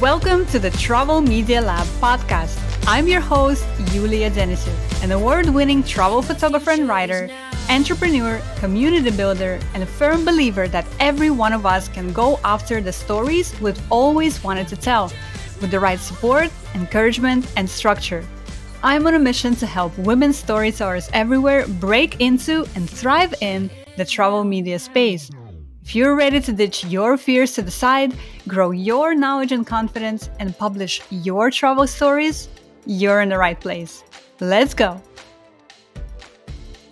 Welcome to the Travel Media Lab podcast. I'm your host, Yulia Denisyuk, an award winning travel photographer and writer, entrepreneur, community builder, and a firm believer that every one of us can go after the stories we've always wanted to tell with the right support, encouragement, and structure. I'm on a mission to help women storytellers everywhere break into and thrive in the travel media space. If you're ready to ditch your fears to the side, grow your knowledge and confidence, and publish your travel stories, you're in the right place. Let's go!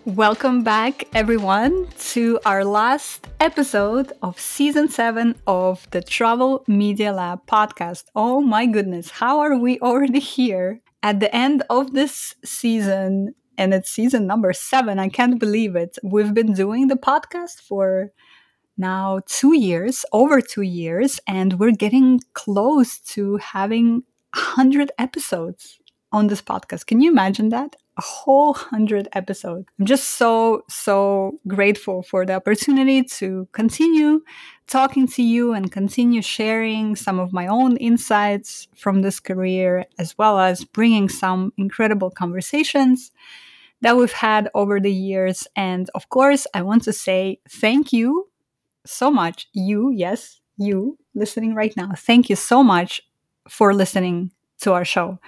Welcome back, everyone, to our last episode of season seven of the Travel Media Lab podcast. Oh my goodness, how are we already here at the end of this season? And it's season number seven. I can't believe it. We've been doing the podcast for now two years, over two years, and we're getting close to having 100 episodes on this podcast. Can you imagine that? A whole 100 episodes. I'm just so, so grateful for the opportunity to continue talking to you and continue sharing some of my own insights from this career, as well as bringing some incredible conversations that we've had over the years. And of course, I want to say thank you so much. You, yes, you listening right now. Thank you so much for listening to our show.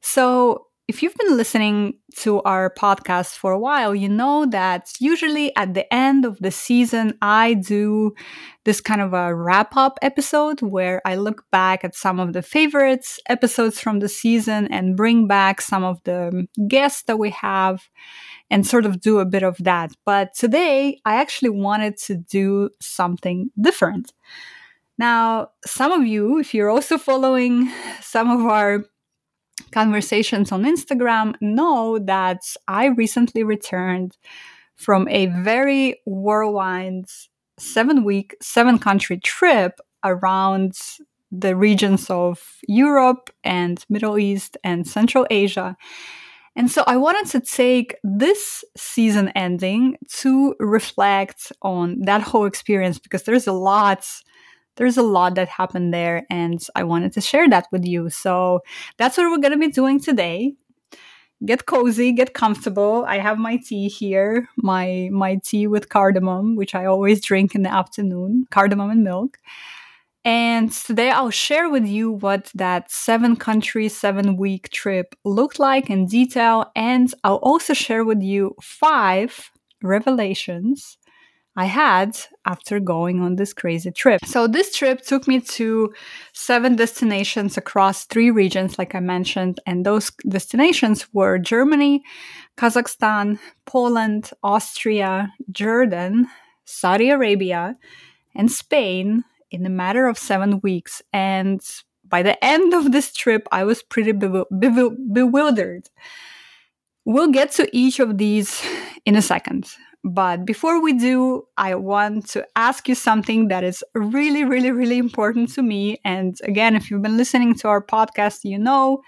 So, if you've been listening to our podcast for a while, you know that usually at the end of the season, I do this kind of a wrap up episode where I look back at some of the favorites episodes from the season and bring back some of the guests that we have and sort of do a bit of that. But today, I actually wanted to do something different. Now, some of you, if you're also following some of our conversations on Instagram, know that I recently returned from a very whirlwind seven week, seven country trip around the regions of Europe and Middle East and Central Asia. And so I wanted to take this season ending to reflect on that whole experience because there's a lot there's a lot that happened there and I wanted to share that with you. So that's what we're going to be doing today. Get cozy, get comfortable. I have my tea here, my my tea with cardamom, which I always drink in the afternoon, cardamom and milk. And today I'll share with you what that seven country, seven week trip looked like in detail. And I'll also share with you five revelations I had after going on this crazy trip. So, this trip took me to seven destinations across three regions, like I mentioned. And those destinations were Germany, Kazakhstan, Poland, Austria, Jordan, Saudi Arabia, and Spain in a matter of seven weeks. And by the end of this trip, I was pretty bewil- bewil- bewildered. We'll get to each of these in a second. But before we do, I want to ask you something that is really, really, really important to me. And again, if you've been listening to our podcast, you know,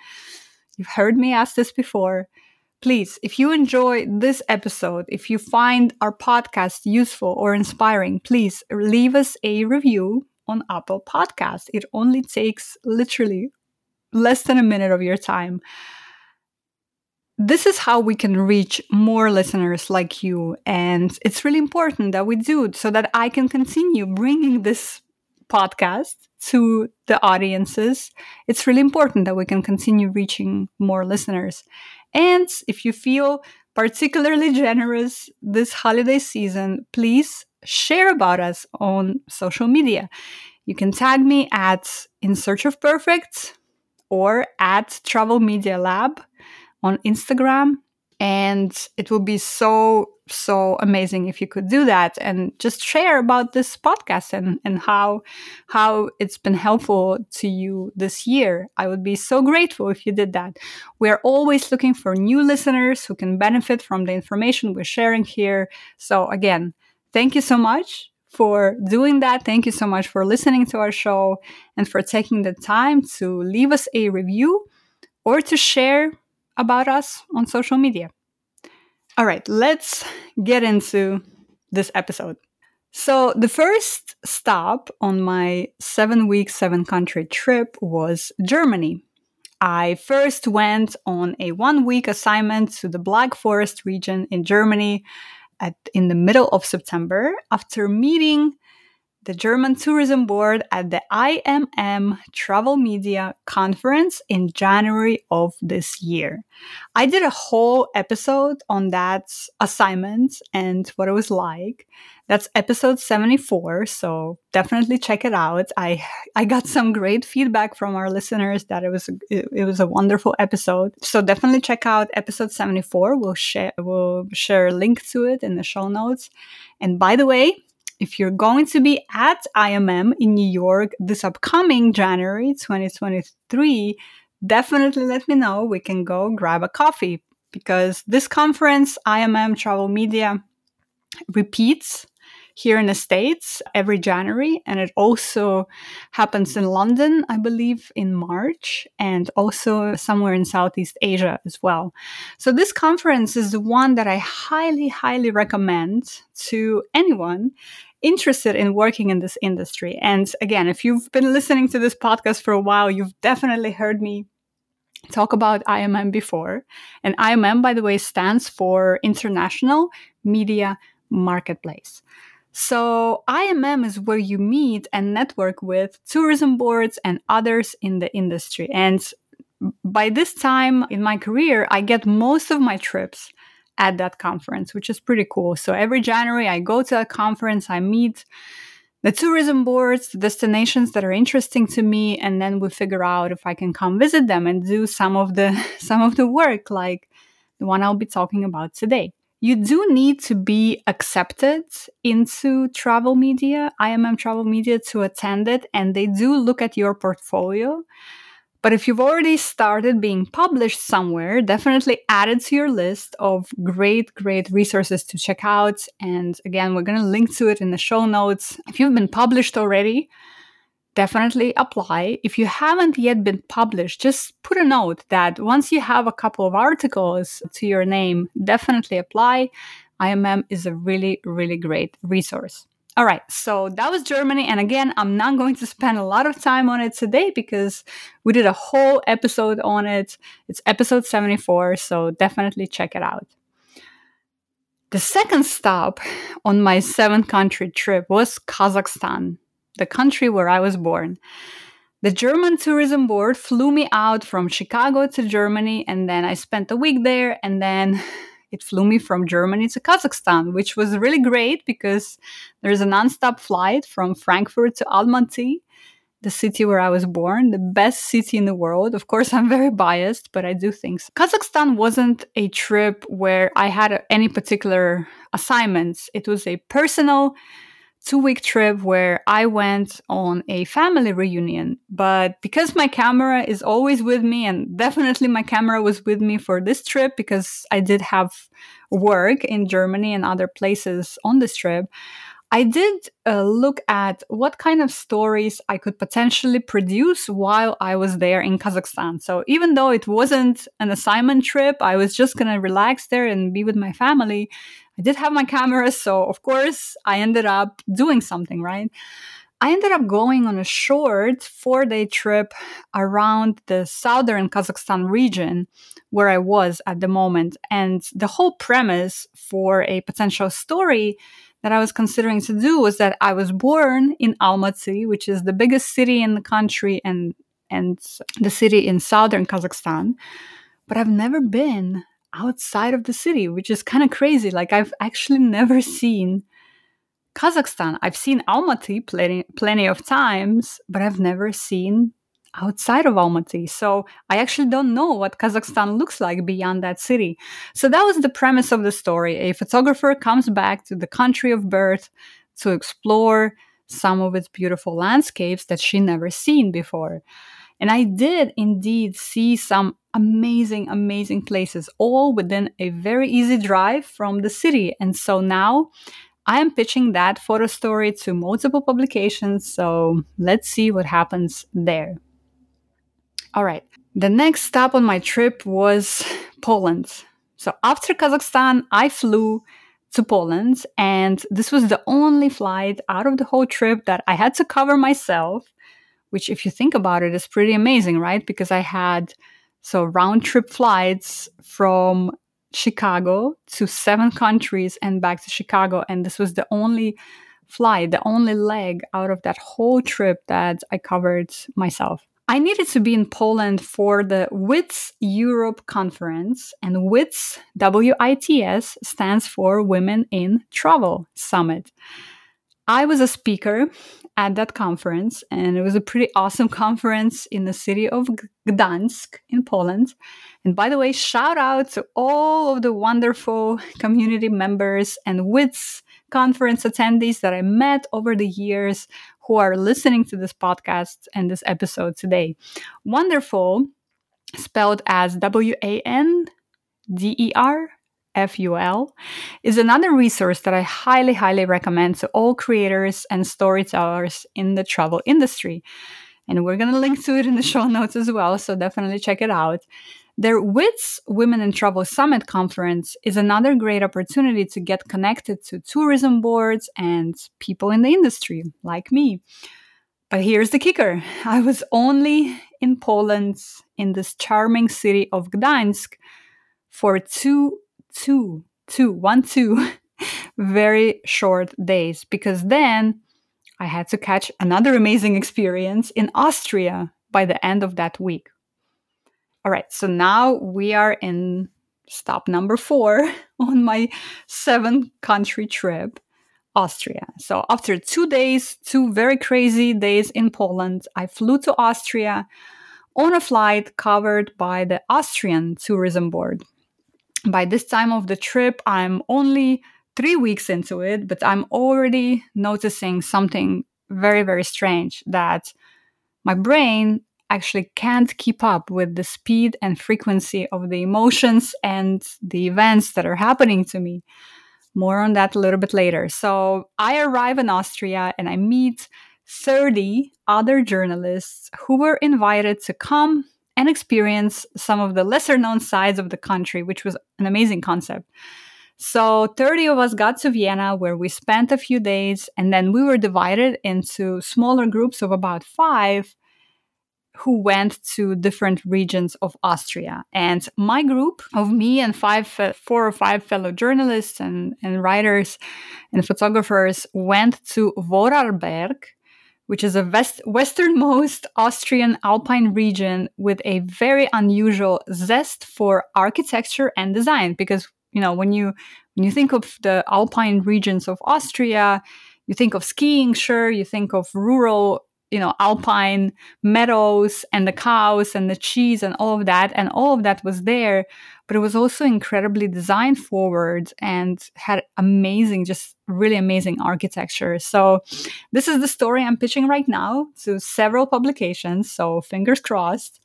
you've heard me ask this before. Please, if you enjoy this episode, if you find our podcast useful or inspiring, please leave us a review on Apple Podcast. It only takes literally less than a minute of your time. This is how we can reach more listeners like you. And it's really important that we do it so that I can continue bringing this podcast to the audiences. It's really important that we can continue reaching more listeners. And if you feel particularly generous this holiday season, please share about us on social media. You can tag me at In Search of Perfect or at Travel Media Lab on Instagram. And it would be so, so amazing if you could do that and just share about this podcast and, and how how it's been helpful to you this year. I would be so grateful if you did that. We're always looking for new listeners who can benefit from the information we're sharing here. So again, thank you so much for doing that. Thank you so much for listening to our show and for taking the time to leave us a review or to share about us on social media. All right, let's get into this episode. So, the first stop on my seven week, seven country trip was Germany. I first went on a one week assignment to the Black Forest region in Germany at, in the middle of September after meeting the German Tourism Board at the IMM Travel Media Conference in January of this year. I did a whole episode on that assignment and what it was like. That's episode 74, so definitely check it out. I I got some great feedback from our listeners that it was it, was a wonderful episode. So definitely check out episode 74. We'll share we'll share a link to it in the show notes. And by the way, if you're going to be at IMM in New York this upcoming January 2023, definitely let me know. We can go grab a coffee because this conference, IMM Travel Media, repeats here in the States every January. And it also happens in London, I believe, in March, and also somewhere in Southeast Asia as well. So this conference is the one that I highly, highly recommend to anyone interested in working in this industry. And again, if you've been listening to this podcast for a while, you've definitely heard me talk about IMM before. And IMM, by the way, stands for International Media Marketplace. So, IMM is where you meet and network with tourism boards and others in the industry. And by this time in my career, I get most of my trips at that conference, which is pretty cool. So, every January, I go to a conference, I meet the tourism boards, the destinations that are interesting to me, and then we figure out if I can come visit them and do some of the some of the work like the one I'll be talking about today you do need to be accepted into travel media, IMM travel media, to attend it, and they do look at your portfolio. But if you've already started being published somewhere, definitely add it to your list of great, great resources to check out. And again, we're going to link to it in the show notes. If you've been published already, definitely apply. If you haven't yet been published, just put a note that once you have a couple of articles to your name, definitely apply. IMM is a really, really great resource. All right, so that was Germany. And again, I'm not going to spend a lot of time on it today because we did a whole episode on it. It's episode 74, so definitely check it out. The second stop on my seven country trip was Kazakhstan the country where I was born. The German Tourism Board flew me out from Chicago to Germany, and then I spent a week there, and then it flew me from Germany to Kazakhstan, which was really great because there's a nonstop flight from Frankfurt to Almaty, the city where I was born, the best city in the world. Of course, I'm very biased, but I do think so. Kazakhstan wasn't a trip where I had any particular assignments, it was a personal two week trip where I went on a family reunion. But because my camera is always with me, and definitely my camera was with me for this trip because I did have work in Germany and other places on this trip, I did uh, look at what kind of stories I could potentially produce while I was there in Kazakhstan. So even though it wasn't an assignment trip, I was just going to relax there and be with my family. I did have my camera, so of course I ended up doing something, right? I ended up going on a short four day trip around the southern Kazakhstan region where I was at the moment. And the whole premise for a potential story that I was considering to do was that I was born in Almaty, which is the biggest city in the country and, and the city in southern Kazakhstan. But I've never been outside of the city, which is kind of crazy. Like I've actually never seen Kazakhstan. I've seen Almaty plenty plenty of times, but I've never seen outside of Almaty. So I actually don't know what Kazakhstan looks like beyond that city. So that was the premise of the story. A photographer comes back to the country of birth to explore some of its beautiful landscapes that she never seen before. And I did indeed see some amazing, amazing places, all within a very easy drive from the city. And so now I am pitching that photo story to multiple publications. So let's see what happens there. All right. The next stop on my trip was Poland. So after Kazakhstan, I flew to Poland. And this was the only flight out of the whole trip that I had to cover myself, which, if you think about it, is pretty amazing, right? Because I had so round trip flights from Chicago to seven countries and back to Chicago. And this was the only flight, the only leg out of that whole trip that I covered myself. I needed to be in Poland for the WITS Europe conference, and WITS, W I T S, stands for Women in Travel Summit. I was a speaker at that conference, and it was a pretty awesome conference in the city of Gdansk in Poland. And by the way, shout out to all of the wonderful community members and WITS conference attendees that I met over the years who are listening to this podcast and this episode today. Wanderful, spelled as W A N D E R F U L, is another resource that I highly, highly recommend to all creators and storytellers in the travel industry. And we're going to link to it in the show notes as well, so definitely check it out. Their WITS Women in Travel Summit conference is another great opportunity to get connected to tourism boards and people in the industry like me. But here's the kicker I was only in Poland, in this charming city of Gdańsk, for two, two, two, one, two very short days because then I had to catch another amazing experience in Austria by the end of that week. All right, so now we are in stop number four on my seven country trip, Austria. So after two days, two very crazy days in Poland, I flew to Austria on a flight covered by the Austrian Tourism Board. By this time of the trip, I'm only three weeks into it, but I'm already noticing something very, very strange that my brain actually can't keep up with the speed and frequency of the emotions and the events that are happening to me. More on that a little bit later. So I arrive in Austria and I meet 30 other journalists who were invited to come and experience some of the lesser known sides of the country, which was an amazing concept. So 30 of us got to Vienna where we spent a few days and then we were divided into smaller groups of about five who went to different regions of Austria. And my group of me and five, four or five fellow journalists and, and writers and photographers went to Vorarlberg, which is a west, westernmost Austrian alpine region with a very unusual zest for architecture and design. Because you know when you when you think of the alpine regions of Austria, you think of skiing, sure. You think of rural you know alpine meadows and the cows and the cheese and all of that and all of that was there but it was also incredibly design forward and had amazing just really amazing architecture. So this is the story i'm pitching right now to several publications so fingers crossed.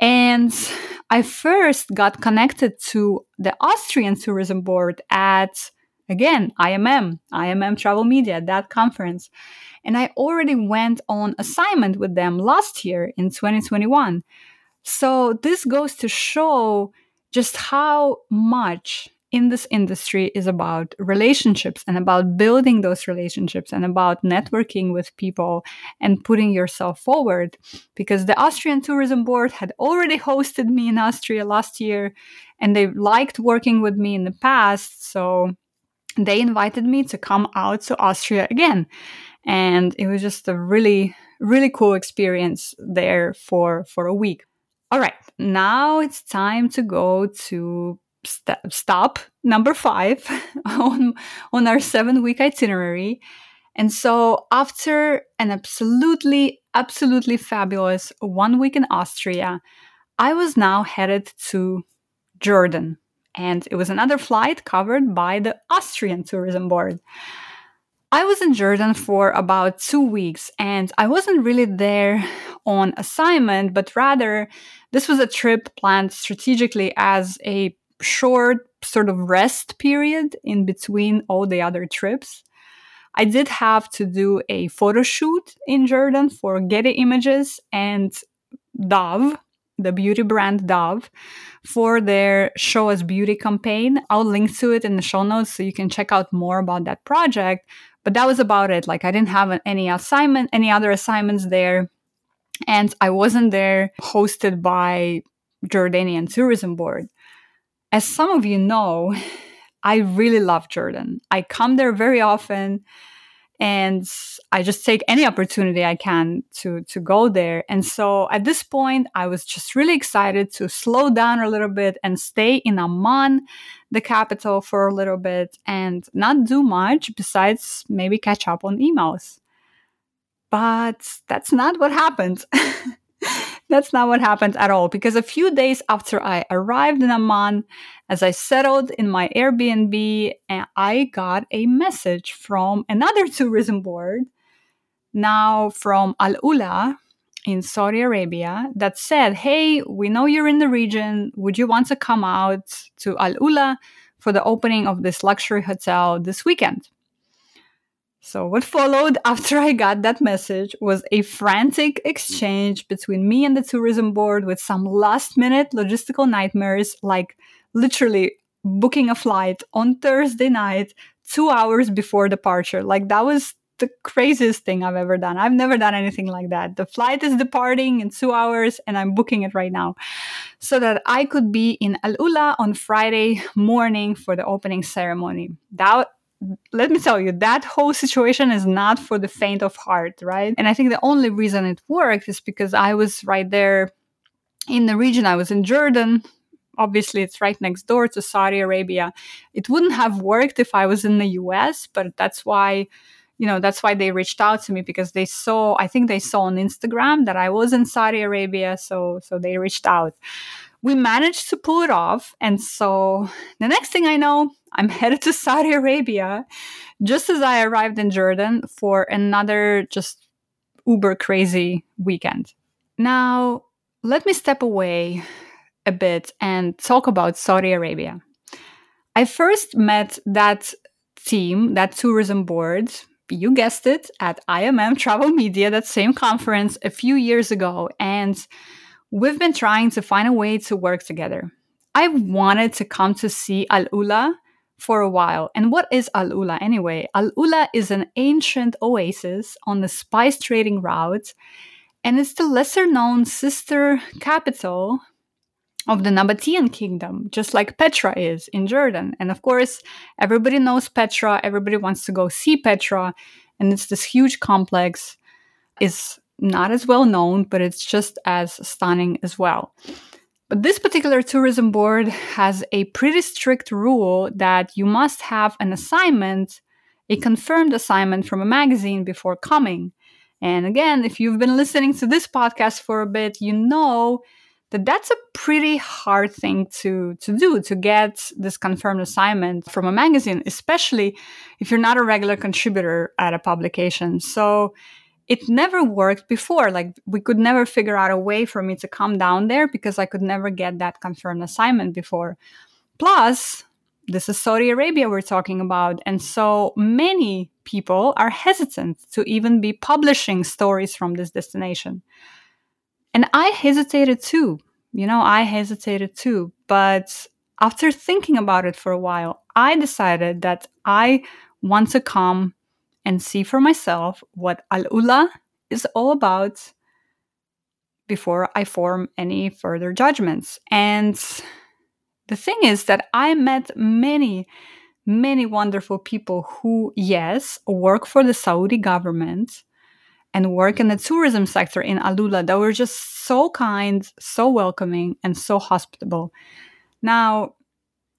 And i first got connected to the austrian tourism board at again imm imm travel media that conference. And I already went on assignment with them last year in 2021. So this goes to show just how much in this industry is about relationships and about building those relationships and about networking with people and putting yourself forward. Because the Austrian Tourism Board had already hosted me in Austria last year and they liked working with me in the past. So they invited me to come out to Austria again and it was just a really really cool experience there for for a week all right now it's time to go to st- stop number five on on our seven week itinerary. And so after an absolutely absolutely fabulous one week in austria i was now headed to jordan. And it was another flight covered by the austrian tourism board. I was in Jordan for about two weeks and I wasn't really there on assignment, but rather this was a trip planned strategically as a short sort of rest period in between all the other trips. I did have to do a photo shoot in Jordan for Getty Images and Dove, the beauty brand Dove, for their Show Us Beauty campaign. I'll link to it in the show notes so you can check out more about that project. But that was about it. Like, I didn't have any assignment, any other assignments there. And I wasn't there hosted by Jordanian Tourism Board. As some of you know, I really love Jordan. I come there very often and I just take any opportunity I can to to go there. And so at this point, I was just really excited to slow down a little bit and stay in Amman, the capital, for a little bit and not do much besides maybe catch up on emails. But that's not what happened. That's not what happened at all because a few days after I arrived in Amman, as I settled in my Airbnb, I got a message from another tourism board, now from Al Ula in Saudi Arabia, that said, Hey, we know you're in the region. Would you want to come out to Al Ula for the opening of this luxury hotel this weekend? So, what followed after I got that message was a frantic exchange between me and the tourism board with some last minute logistical nightmares, like literally booking a flight on Thursday night, two hours before departure. Like, that was the craziest thing I've ever done. I've never done anything like that. The flight is departing in two hours and I'm booking it right now so that I could be in Al Ula on Friday morning for the opening ceremony. That let me tell you, that whole situation is not for the faint of heart, right? And I think the only reason it worked is because I was right there in the region. I was in Jordan. Obviously, it's right next door to Saudi Arabia. It wouldn't have worked if I was in the US, but that's why you know that's why they reached out to me because they saw i think they saw on instagram that i was in saudi arabia so so they reached out we managed to pull it off and so the next thing i know I'm headed to Saudi Arabia just as I arrived in Jordan for another just uber crazy weekend. Now, let me step away a bit and talk about Saudi Arabia. I first met that team, that tourism board, you guessed it, at IMM Travel Media, that same conference a few years ago. And we've been trying to find a way to work together. I wanted to come to see Al Ula for a while. And what is Al Ula anyway? Al Ula is an ancient oasis on the spice trading route, and it's the lesser known sister capital of the Nabatean kingdom, just like Petra is in Jordan. And of course, everybody knows Petra, everybody wants to go see Petra, and it's this huge complex. Is not as well known, but it's just as stunning as well. But this particular tourism board has a pretty strict rule that you must have an assignment, a confirmed assignment from a magazine before coming. And again, if you've been listening to this podcast for a bit, you know that that's a pretty hard thing to, to do to get this confirmed assignment from a magazine, especially if you're not a regular contributor at a publication. So it never worked before. Like we could never figure out a way for me to come down there because I could never get that confirmed assignment before. Plus, this is Saudi Arabia we're talking about. And so many people are hesitant to even be publishing stories from this destination. And I hesitated too. You know, I hesitated too. But after thinking about it for a while, I decided that I want to come and see for myself what Al Ula is all about before I form any further judgments. And the thing is that I met many, many wonderful people who, yes, work for the Saudi government and work in the tourism sector in Al Ula that were just so kind, so welcoming, and so hospitable. Now,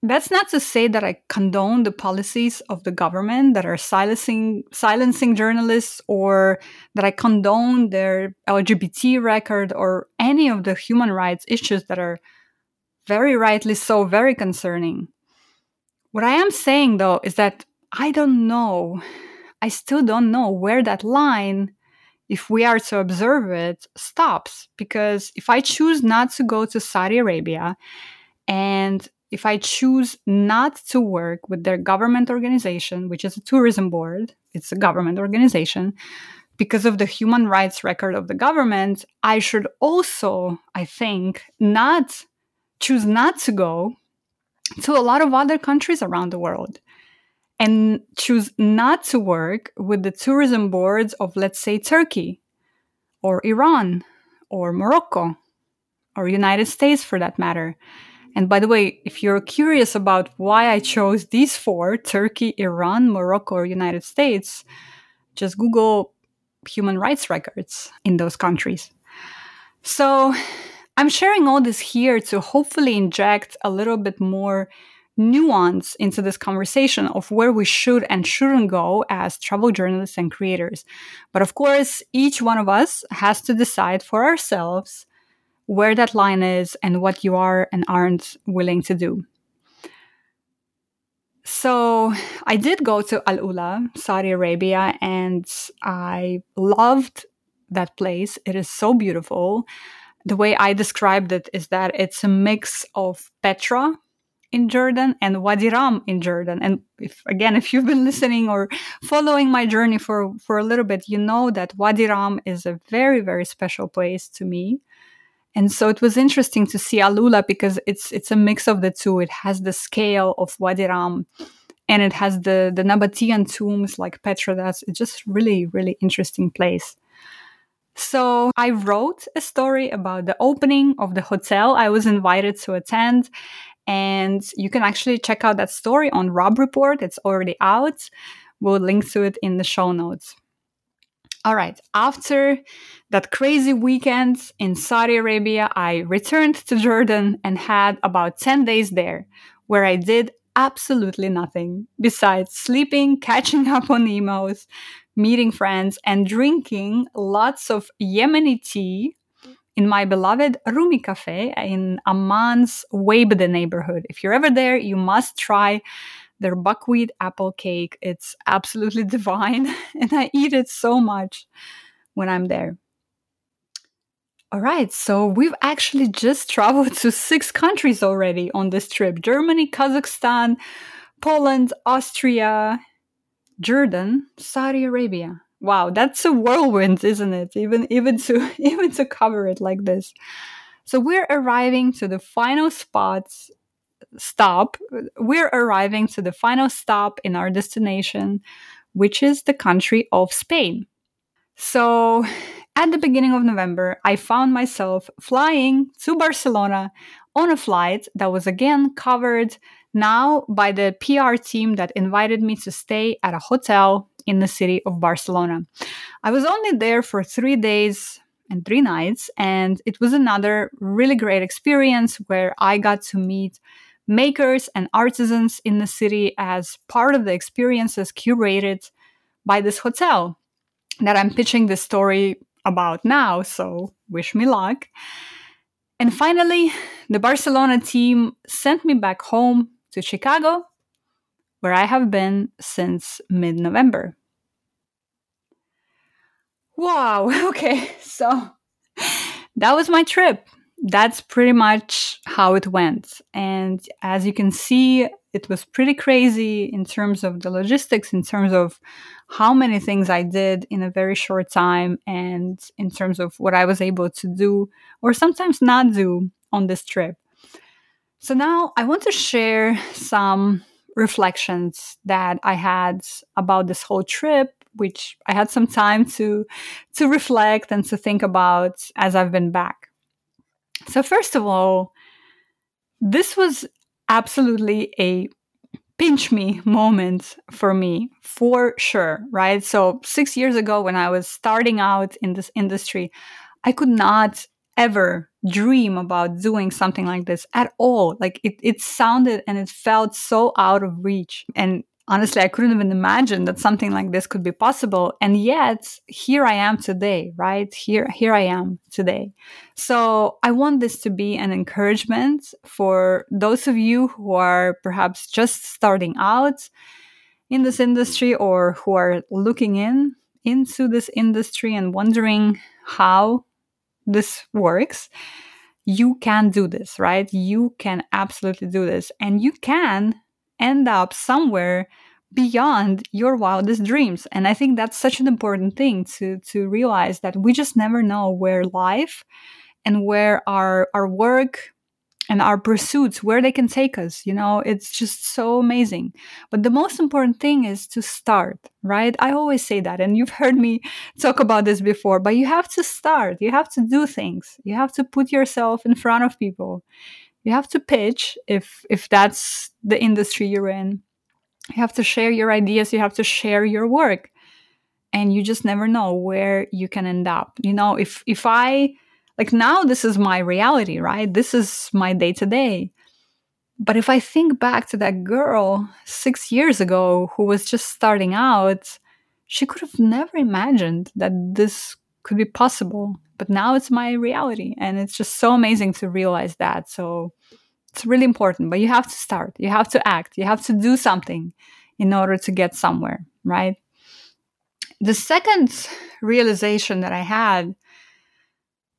that's not to say that I condone the policies of the government that are silencing silencing journalists or that I condone their LGBT record or any of the human rights issues that are very rightly so very concerning. What I am saying though is that I don't know. I still don't know where that line if we are to observe it stops because if I choose not to go to Saudi Arabia and if I choose not to work with their government organization, which is a tourism board, it's a government organization, because of the human rights record of the government, I should also, I think, not choose not to go to a lot of other countries around the world and choose not to work with the tourism boards of, let's say, Turkey or Iran or Morocco or United States for that matter. And by the way, if you're curious about why I chose these four Turkey, Iran, Morocco, or United States just Google human rights records in those countries. So I'm sharing all this here to hopefully inject a little bit more nuance into this conversation of where we should and shouldn't go as travel journalists and creators. But of course, each one of us has to decide for ourselves where that line is and what you are and aren't willing to do. So I did go to Al Ula, Saudi Arabia, and I loved that place. It is so beautiful. The way I described it is that it's a mix of Petra in Jordan and Wadi Rum in Jordan. And if again, if you've been listening or following my journey for, for a little bit, you know that Wadi Rum is a very, very special place to me. And so it was interesting to see Alula because it's it's a mix of the two. It has the scale of Wadi Rum and it has the the Nabatean tombs like Petra does. It's just really, really interesting place. So I wrote a story about the opening of the hotel I was invited to attend. And you can actually check out that story on Robb Report. It's already out. We'll link to it in the show notes. All right, after that crazy weekend in Saudi Arabia, I returned to Jordan and had about 10 days there where I did absolutely nothing besides sleeping, catching up on emails, meeting friends, and drinking lots of Yemeni tea in my beloved Rumi Cafe in Amman's Weibdeh neighborhood. If you're ever there, you must try their buckwheat apple cake. It's absolutely divine, and I eat it so much when I'm there. All right, so we've actually just traveled to six countries already on this trip Germany, Kazakhstan, Poland, Austria, Jordan, Saudi Arabia. Wow, that's a whirlwind, isn't it? Even even to even to cover it like this. So we're arriving to the final spots stop, we're arriving to the final stop in our destination, which is the country of Spain. So, at the beginning of November, I found myself flying to Barcelona on a flight that was again covered now by the PR team that invited me to stay at a hotel in the city of Barcelona. I was only there for three days and three nights, and it was another really great experience where I got to meet makers and artisans in the city as part of the experiences curated by this hotel that I'm pitching this story about now. So, wish me luck. And finally, the Barcelona team sent me back home to Chicago, where I have been since mid November. Wow, okay, so that was my trip that's pretty much how it went. And as you can see, it was pretty crazy in terms of the logistics, in terms of how many things I did in a very short time, and in terms of what I was able to do or sometimes not do on this trip. So now I want to share some reflections that I had about this whole trip which I had some time to to reflect and to think about as I've been back. So, first of all, this was absolutely a pinch me moment for me, for sure, right? So, six years ago, when I was starting out in this industry, I could not ever dream about doing something like this at all. Like it, it sounded and it felt so out of reach. And honestly, I couldn't even imagine that something like this could be possible. And yet, here I am today, right? Here, here I am today. So I want this to be an encouragement for those of you who are perhaps just starting out in this industry or who are looking in into this industry and wondering how this works. You can do this, right? You can absolutely do this. And you can end up somewhere beyond your wildest dreams. And I think that's such an important thing to to realize that we just never know where life and where our our work and our pursuits where they can take us you know? It's just so amazing. But the most important thing is to start right? I always say that and you've heard me talk about this before but you have to start. You have to do things. You have to put yourself in front of people you have to pitch if if that's the industry you're in. You have to share your ideas you have to share your work and you just never know where you can end up. You know if if i like now this is my reality right? This is my day to day but if i think back to that girl 6 years ago who was just starting out she could have never imagined that this could be possible but now it's my reality and it's just so amazing to realize that. So it's really important but you have to start you have to act you have to do something in order to get somewhere right? The second realization that i had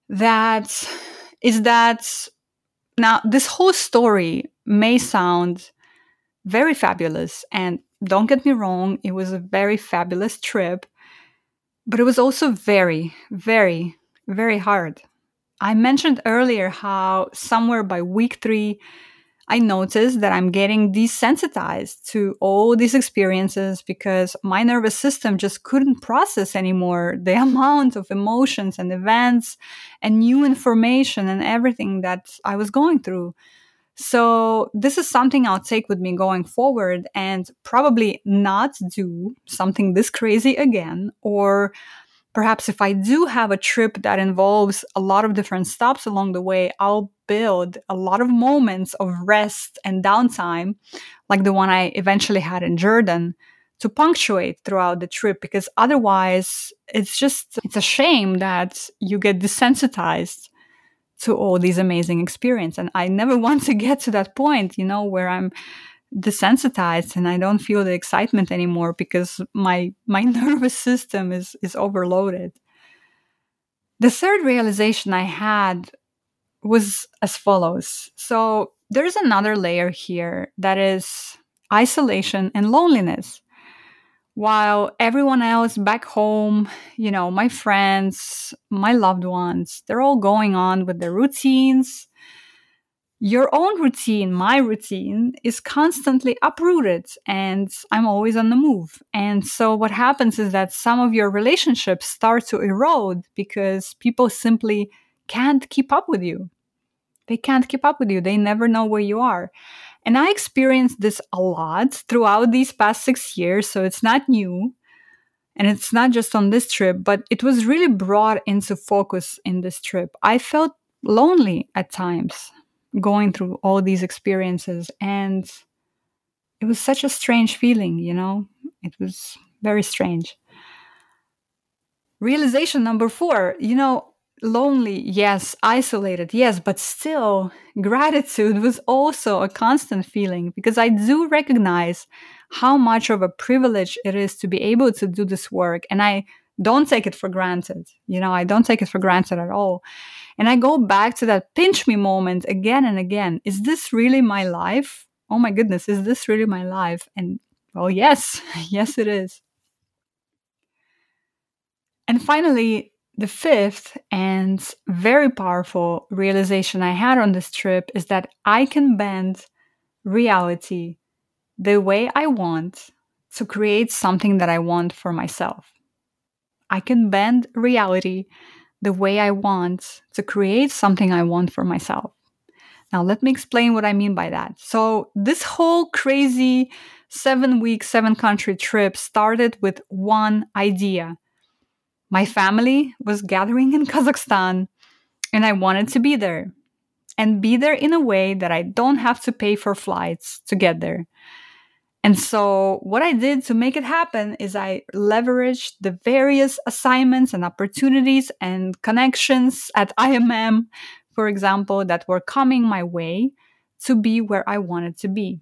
that is that now this whole story may sound very fabulous and don't get me wrong it was a very fabulous trip but it was also very very very hard i mentioned earlier how somewhere by week 3 I noticed that I'm getting desensitized to all these experiences because my nervous system just couldn't process anymore the amount of emotions and events and new information and everything that I was going through. So, this is something I'll take with me going forward and probably not do something this crazy again. Or perhaps if I do have a trip that involves a lot of different stops along the way, I'll build a lot of moments of rest and downtime, like the one I eventually had in Jordan, to punctuate throughout the trip. Because otherwise it's just it's a shame that you get desensitized to all these amazing experiences and i never want to get to that point you know where i'm desensitized and I don't feel the excitement anymore because my my nervous system is is overloaded. The third realization I had was as follows. So there's another layer here that is isolation and loneliness. While everyone else back home, you know, my friends, my loved ones, they're all going on with their routines, your own routine, my routine, is constantly uprooted and I'm always on the move. And so what happens is that some of your relationships start to erode because people simply can't keep up with you. They can't keep up with you. They never know where you are. And I experienced this a lot throughout these past six years. So it's not new. And it's not just on this trip, but it was really brought into focus in this trip. I felt lonely at times going through all these experiences and it was such a strange feeling you know it was very strange realization number 4 you know lonely yes isolated yes but still gratitude was also a constant feeling because i do recognize how much of a privilege it is to be able to do this work and i don't take it for granted you know i don't take it for granted at all and I go back to that pinch me moment again and again. Is this really my life? Oh my goodness, is this really my life? And well, yes, yes, it is. And finally, the fifth and very powerful realization I had on this trip is that I can bend reality the way I want to create something that I want for myself. I can bend reality the way I want to create something I want for myself. Now, let me explain what I mean by that. So, this whole crazy seven week, seven country trip started with one idea. My family was gathering in Kazakhstan, and I wanted to be there and be there in a way that I don't have to pay for flights to get there. And so, what I did to make it happen is I leveraged the various assignments and opportunities and connections at IMM, for example, that were coming my way to be where I wanted to be.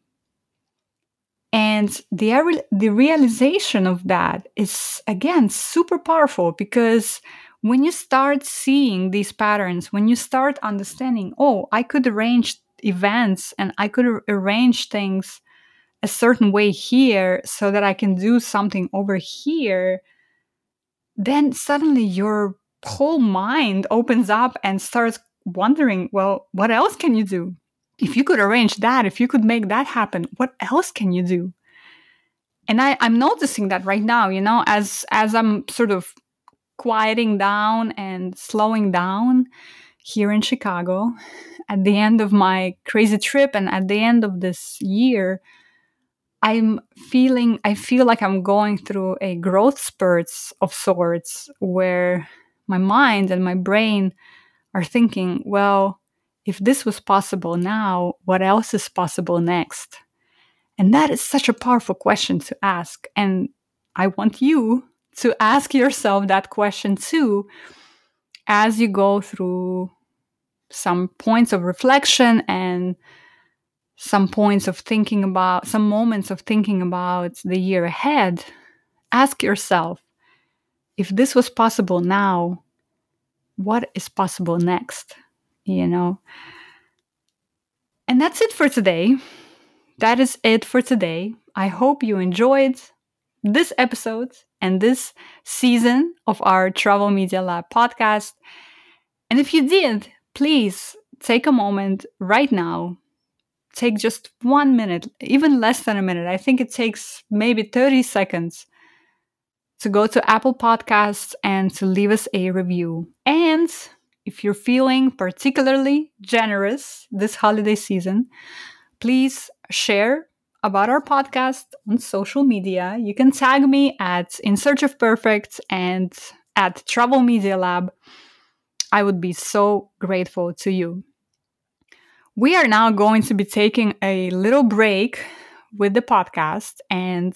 And the, the realization of that is, again, super powerful because when you start seeing these patterns, when you start understanding, oh, I could arrange events and I could arrange things a certain way here so that I can do something over here, then suddenly your whole mind opens up and starts wondering, well, what else can you do? If you could arrange that, if you could make that happen, what else can you do? And I, I'm noticing that right now, you know, as as I'm sort of quieting down and slowing down here in Chicago at the end of my crazy trip and at the end of this year, I'm feeling, I feel like I'm going through a growth spurts of sorts where my mind and my brain are thinking, well, if this was possible now, what else is possible next? And that is such a powerful question to ask. And I want you to ask yourself that question too as you go through some points of reflection and some points of thinking about, some moments of thinking about the year ahead, ask yourself if this was possible now, what is possible next? You know? And that's it for today. That is it for today. I hope you enjoyed this episode and this season of our Travel Media Lab podcast. And if you did, please take a moment right now take just one minute, even less than a minute. I think it takes maybe 30 seconds to go to Apple Podcasts and to leave us a review. And if you're feeling particularly generous this holiday season, please share about our podcast on social media. You can tag me at In Search of Perfect and at Travel Media Lab. I would be so grateful to you. We are now going to be taking a little break with the podcast, and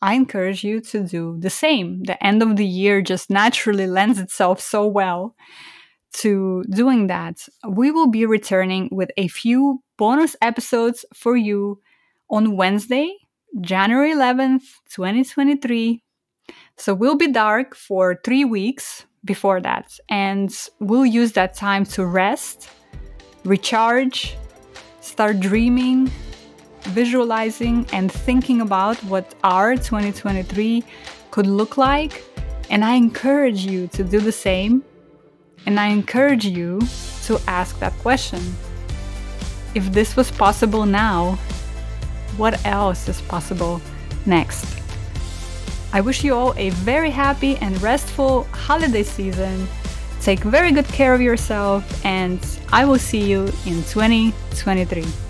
I encourage you to do the same. The end of the year just naturally lends itself so well to doing that. We will be returning with a few bonus episodes for you on Wednesday, January 11th, 2023. So we'll be dark for three weeks before that, and we'll use that time to rest recharge, start dreaming, visualizing, and thinking about what our 2023 could look like. And I encourage you to do the same. And I encourage you to ask that question. If this was possible now, what else is possible next? I wish you all a very happy and restful holiday season Take very good care of yourself, and I will see you in 2023.